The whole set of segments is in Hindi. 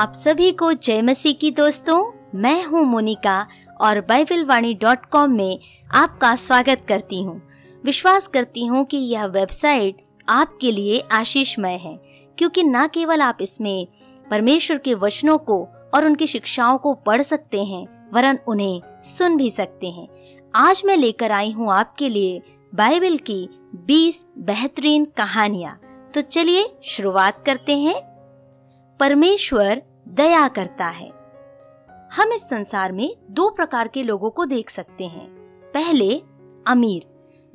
आप सभी को जय मसीह की दोस्तों, मैं हूँ मोनिका और बाइबल वाणी डॉट कॉम में आपका स्वागत करती हूँ। विश्वास करती हूँ कि यह वेबसाइट आपके लिए आशीषमय है, क्योंकि न केवल आप इसमें परमेश्वर के वचनों को और उनकी शिक्षाओं को पढ़ सकते हैं, वरन उन्हें सुन भी सकते हैं। आज मैं लेकर आई हूँ आपके लिए बाइबल की 20 बेहतरीन कहानियाँ। तो चलिए शुरुआत करते हैं। परमेश्वर दया करता है। हम इस संसार में दो प्रकार के लोगों को देख सकते हैं। पहले, अमीर,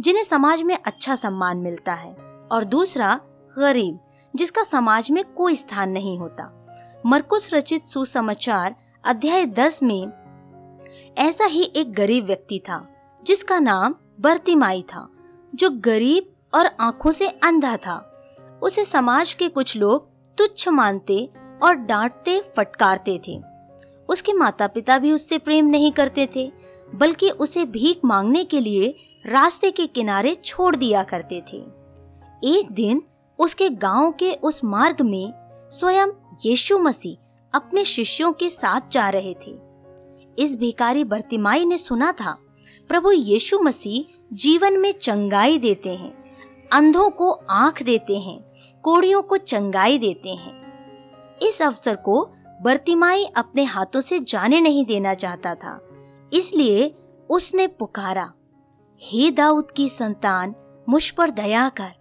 जिन्हें समाज में अच्छा सम्मान मिलता है, और दूसरा, गरीब, जिसका समाज में कोई स्थान नहीं होता। मरकुस रचित सुसमाचार अध्याय दस में, ऐसा ही एक गरीब व्यक्ति था, जिसका नाम बर्तिमाई था, जो गरीब और आँखों से अंधा था। उसे समाज के कुछ लोग तुच्छ मानते और डांटते, फटकारते थे। उसके माता पिता भी उससे प्रेम नहीं करते थे, बल्कि उसे भीख मांगने के लिए रास्ते के किनारे छोड़ दिया करते थे। एक दिन उसके गाँव के उस मार्ग में स्वयं यीशु मसीह अपने शिष्यों के साथ जा रहे थे। इस भिकारी बर्तिमाई ने सुना था, प्रभु यीशु मसीह जीवन में चंगाई देते हैं, अंधों को आँख देते हैं, कोड़ियों को चंगाई देते हैं। इस अवसर को बर्तिमाई अपने हाथों से जाने नहीं देना चाहता था। इसलिए उसने पुकारा, हे दाऊद की संतान, मुझ पर दया कर।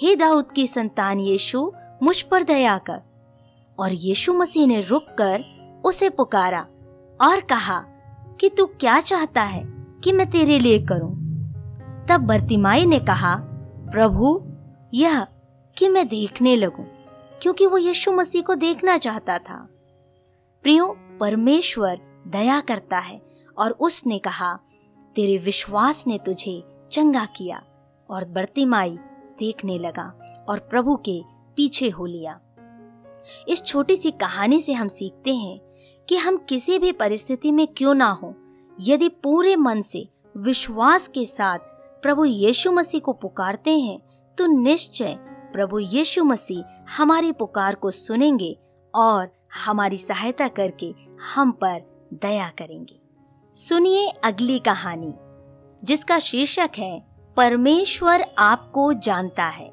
हे दाऊद की संतान यीशु, मुझ पर दया कर। और यीशु मसीह ने रुककर उसे पुकारा और कहा, कि तू क्या चाहता है कि मैं तेरे लिए करूँ? तब बर्तिमाई ने कहा, प्रभु, यह कि मैं देखने लगूं। क्योंकि वो यीशु मसीह को देखना चाहता था। प्रियो, परमेश्वर दया करता है और उसने कहा, तेरे विश्वास ने तुझे चंगा किया और बर्तिमाई देखने लगा और प्रभु के पीछे हो लिया। इस छोटी सी कहानी से हम सीखते हैं कि हम किसी भी परिस्थिति में क्यों ना हो, यदि पूरे मन से विश्वास के साथ प्रभु यीशु मसीह को पुकारते हैं तो निश्चय प्रभु यीशु मसीह हमारी पुकार को सुनेंगे और हमारी सहायता करके हम पर दया करेंगे। सुनिए अगली कहानी, जिसका शीर्षक है, परमेश्वर आपको जानता है।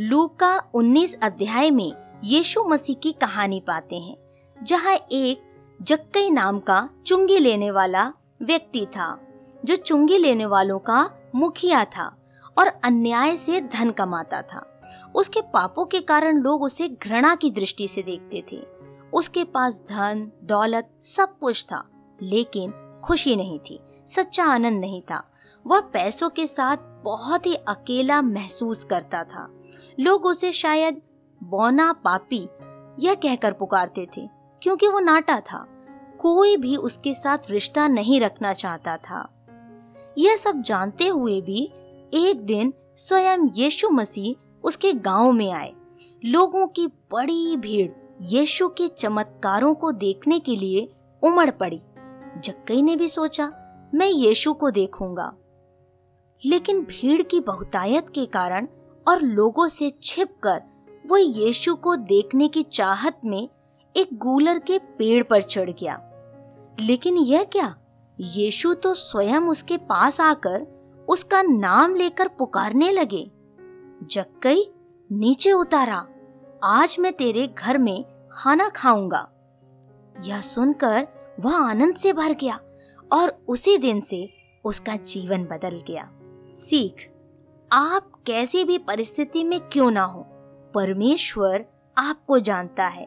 लूका 19 अध्याय में यीशु मसीह की कहानी पाते हैं, जहाँ एक जक्कई नाम का चुंगी लेने वाला व्यक्ति था, जो चुंगी लेने वालों का मुखिया था और अन्याय से धन कमाता था। उसके पापों के कारण लोग उसे घृणा की दृष्टि से देखते थे। उसके पास धन, दौलत सब कुछ था, लेकिन खुशी नहीं थी, सच्चा आनंद नहीं था। वह पैसों के साथ बहुत ही अकेला महसूस करता था। लोग उसे शायद बौना पापी यह कहकर पुकारते थे, क्योंकि वो नाटा था। कोई भी उसके साथ रिश्ता नहीं रखना चाहता था। यह सब जानते हुए भी एक दिन स्वयं यीशु मसीह उसके गाँव में आए। लोगों की बड़ी भीड़ यीशु के चमत्कारों को देखने के लिए उमड़ पड़ी। जक्कई ने भी सोचा, मैं यीशु को देखूँगा। लेकिन भीड़ की बहुतायत के कारण और लोगों से छिपकर वो यीशु को देखने की चाहत में एक गूलर के पेड़ पर चढ़ गया। लेकिन यह क्या? यीशु तो स्वयं उसके पास आकर उसका नाम लेकर पुकारने लगे। जक्कई नीचे उतारा। आज मैं तेरे घर में खाना खाऊँगा। यह सुनकर वह आनंद से भर गया और उसी दिन से उसका जीवन बदल गया। सीख, आप कैसी भी परिस्थिति में क्यों ना हो, परमेश्वर आपको जानता है।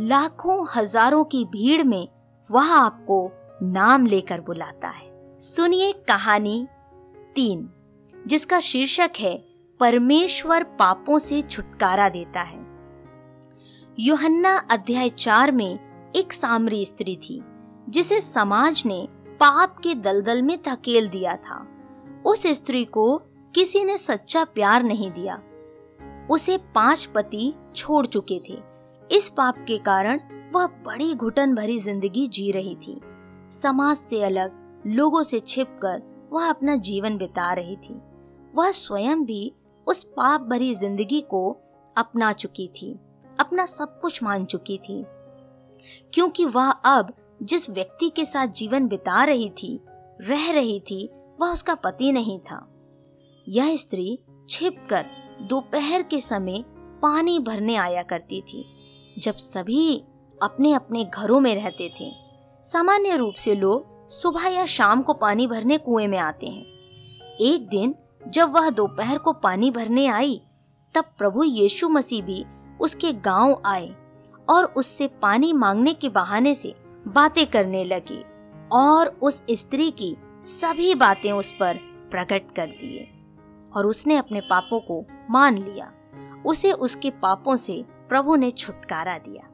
लाखों हज़ारों की भीड़ में वह आपको नाम लेकर बुलाता है। सुनिए कहानी तीन, जिसका शीर्षक है परमेश्वर पापों से छुटकारा देता है। युहन्ना अध्याय चार में एक सामरी स्त्री थी, जिसे समाज ने पाप के दलदल में धकेल दिया था। उस स्त्री को किसी ने सच्चा प्यार नहीं दिया। उसे पाँच पति छोड़ चुके थे। इस पाप के कारण वह बड़ी घुटन भरी ज़िंदगी जी रही थी। समाज से अलग, लोगों से छिपकर वह अपना जीवन बिता रही थी। वह स्वयं भी उस पाप भरी ज़िंदगी को अपना चुकी थी, अपना सब कुछ मान चुकी थी। क्योंकि वह अब जिस व्यक्ति के साथ जीवन बिता रही थी, रह रही थी, वह उसका पति नहीं था। यह स्त्री छिपकर दोपहर के समय पानी भरने आया करती थी, जब सभी अपने अपने घरों में रहते थे। सामान्य रूप से लोग सुबह या शाम को पानी भरने कुएँ में आते हैं। एक दिन जब वह दोपहर को पानी भरने आई, तब प्रभु यीशु मसीह भी उसके गाँव आए और उससे पानी मांगने के बहाने से बातें करने लगी और उस स्त्री की सभी बातें उस पर प्रकट कर दिए और उसने अपने पापों को मान लिया। उसे उसके पापों से प्रभु ने छुटकारा दिया।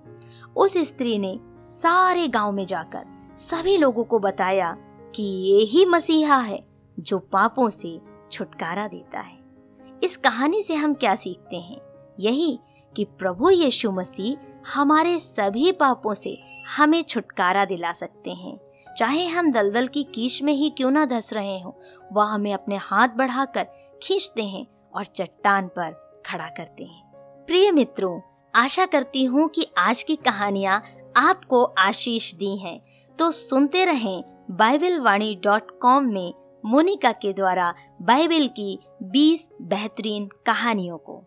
उस स्त्री ने सारे गाँव में जाकर सभी लोगों को बताया कि ये ही मसीहा है जो पापों से छुटकारा देता है। इस कहानी से हम क्या सीखते हैं? यही कि प्रभु यीशु मसीह हमारे सभी पापों से हमें छुटकारा दिला सकते हैं। चाहे हम दलदल की कीच में ही क्यों ना धस रहे हो, वह हमें अपने हाथ बढ़ाकर खींचते हैं और चट्टान पर खड़ा करते हैं। प्रिय मित्रों, आशा करती हूँ कि आज की कहानियाँ आपको आशीष दी हैं। तो सुनते रहें बाइबल वाणी डॉट कॉम में मोनिका के द्वारा बाइबल की 20 बेहतरीन कहानियों को।